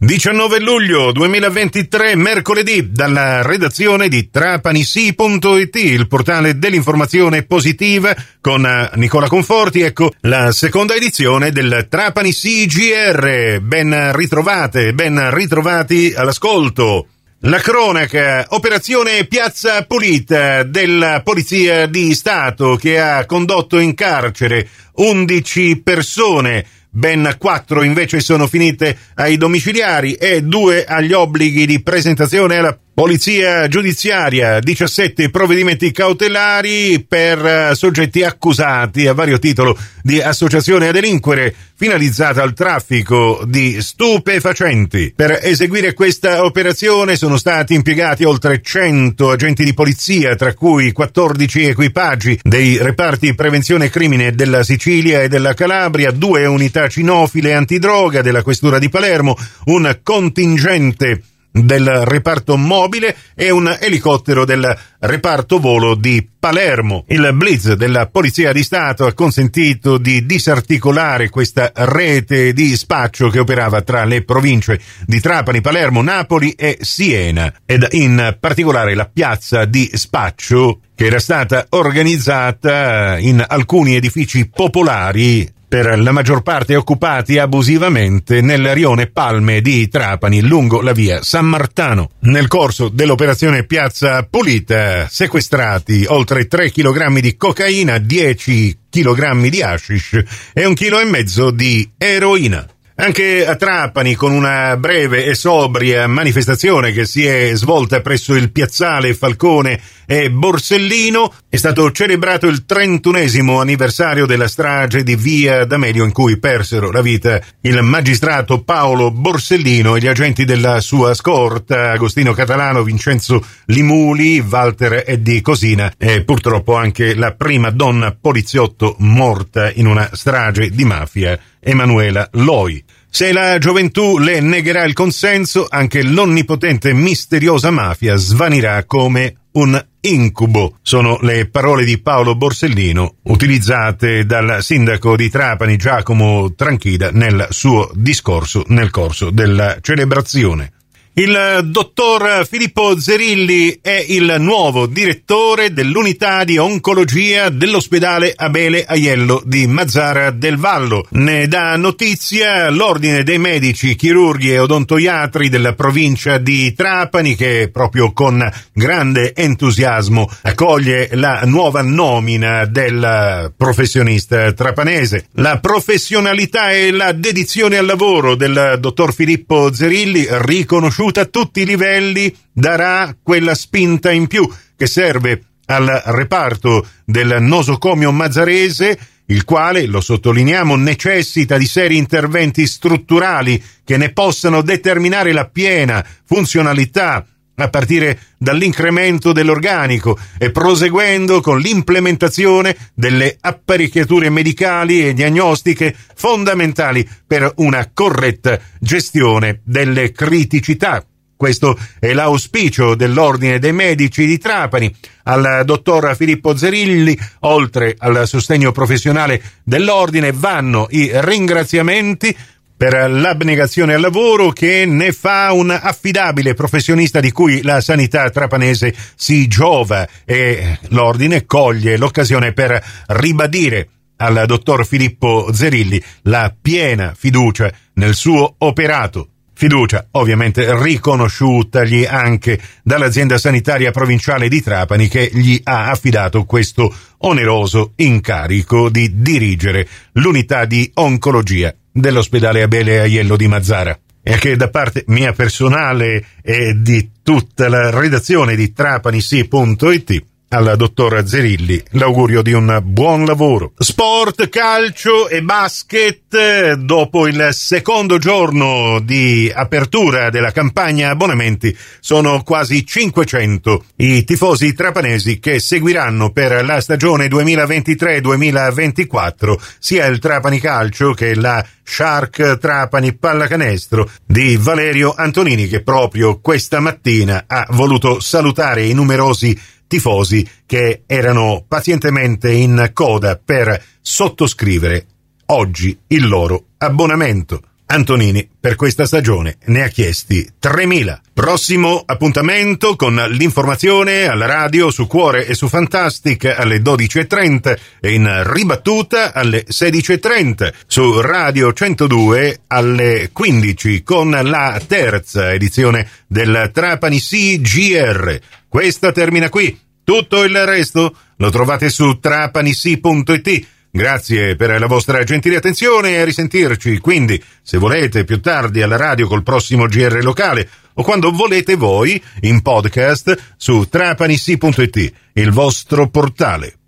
19 luglio 2023, mercoledì, dalla redazione di trapanisi.it, il portale dell'informazione positiva, con eh, Nicola Conforti. Ecco la seconda edizione del Trapani CGR. Ben ritrovate, ben ritrovati all'ascolto. La cronaca, operazione Piazza Pulita della Polizia di Stato che ha condotto in carcere 11 persone ben quattro invece sono finite ai domiciliari e due agli obblighi di presentazione alla Polizia giudiziaria, 17 provvedimenti cautelari per eh, soggetti accusati a vario titolo di associazione a delinquere finalizzata al traffico di stupefacenti. Per eseguire questa operazione sono stati impiegati oltre 100 agenti di polizia, tra cui 14 equipaggi dei reparti prevenzione crimine della Sicilia e della Calabria, due unità cinofile antidroga della Questura di Palermo, un contingente del reparto mobile e un elicottero del reparto volo di Palermo. Il blitz della Polizia di Stato ha consentito di disarticolare questa rete di spaccio che operava tra le province di Trapani, Palermo, Napoli e Siena ed in particolare la piazza di spaccio che era stata organizzata in alcuni edifici popolari per la maggior parte occupati abusivamente nel rione Palme di Trapani lungo la via San Martano. Nel corso dell'operazione Piazza Pulita sequestrati oltre 3 kg di cocaina, 10 kg di hashish e un chilo e mezzo di eroina. Anche a Trapani, con una breve e sobria manifestazione che si è svolta presso il piazzale Falcone e Borsellino, è stato celebrato il trentunesimo anniversario della strage di Via D'Amelio in cui persero la vita il magistrato Paolo Borsellino e gli agenti della sua scorta, Agostino Catalano, Vincenzo Limuli, Walter Eddi Cosina e purtroppo anche la prima donna poliziotto morta in una strage di mafia Emanuela Loi. Se la gioventù le negherà il consenso, anche l'onnipotente misteriosa mafia svanirà come un incubo. Sono le parole di Paolo Borsellino utilizzate dal sindaco di Trapani Giacomo Tranchida nel suo discorso nel corso della celebrazione. Il dottor Filippo Zerilli è il nuovo direttore dell'unità di oncologia dell'ospedale Abele Aiello di Mazzara del Vallo. Ne dà notizia l'Ordine dei Medici, Chirurghi e Odontoiatri della provincia di Trapani che proprio con grande entusiasmo accoglie la nuova nomina del professionista trapanese. La professionalità e la dedizione al lavoro del dottor Filippo Zerilli riconosciuta riconosciuta a tutti i livelli, darà quella spinta in più che serve al reparto del nosocomio mazzarese, il quale, lo sottolineiamo, necessita di seri interventi strutturali che ne possano determinare la piena funzionalità a partire dall'incremento dell'organico e proseguendo con l'implementazione delle apparecchiature medicali e diagnostiche fondamentali per una corretta gestione delle criticità. Questo è l'auspicio dell'Ordine dei Medici di Trapani. Al dottor Filippo Zerilli, oltre al sostegno professionale dell'Ordine, vanno i ringraziamenti per l'abnegazione al lavoro che ne fa un affidabile professionista di cui la sanità trapanese si giova e l'ordine coglie l'occasione per ribadire al dottor Filippo Zerilli la piena fiducia nel suo operato. Fiducia ovviamente riconosciutagli anche dall'azienda sanitaria provinciale di Trapani che gli ha affidato questo oneroso incarico di dirigere l'unità di oncologia dell'ospedale Abele Aiello di Mazzara e che da parte mia personale e di tutta la redazione di trapanisi.it al dottor Zerilli l'augurio di un buon lavoro. Sport, calcio e basket. Dopo il secondo giorno di apertura della campagna abbonamenti sono quasi 500 i tifosi trapanesi che seguiranno per la stagione 2023-2024 sia il Trapani Calcio che la Shark Trapani Pallacanestro di Valerio Antonini che proprio questa mattina ha voluto salutare i numerosi tifosi che erano pazientemente in coda per sottoscrivere oggi il loro abbonamento. Antonini per questa stagione ne ha chiesti 3.000. Prossimo appuntamento con l'informazione alla radio su Cuore e su Fantastic alle 12.30 e in ribattuta alle 16.30 su Radio 102 alle 15 con la terza edizione del Trapani CGR. Questa termina qui. Tutto il resto lo trovate su trapanisi.it Grazie per la vostra gentile attenzione e a risentirci. Quindi, se volete, più tardi alla radio col prossimo GR locale o quando volete voi in podcast su trapanissi.it, il vostro portale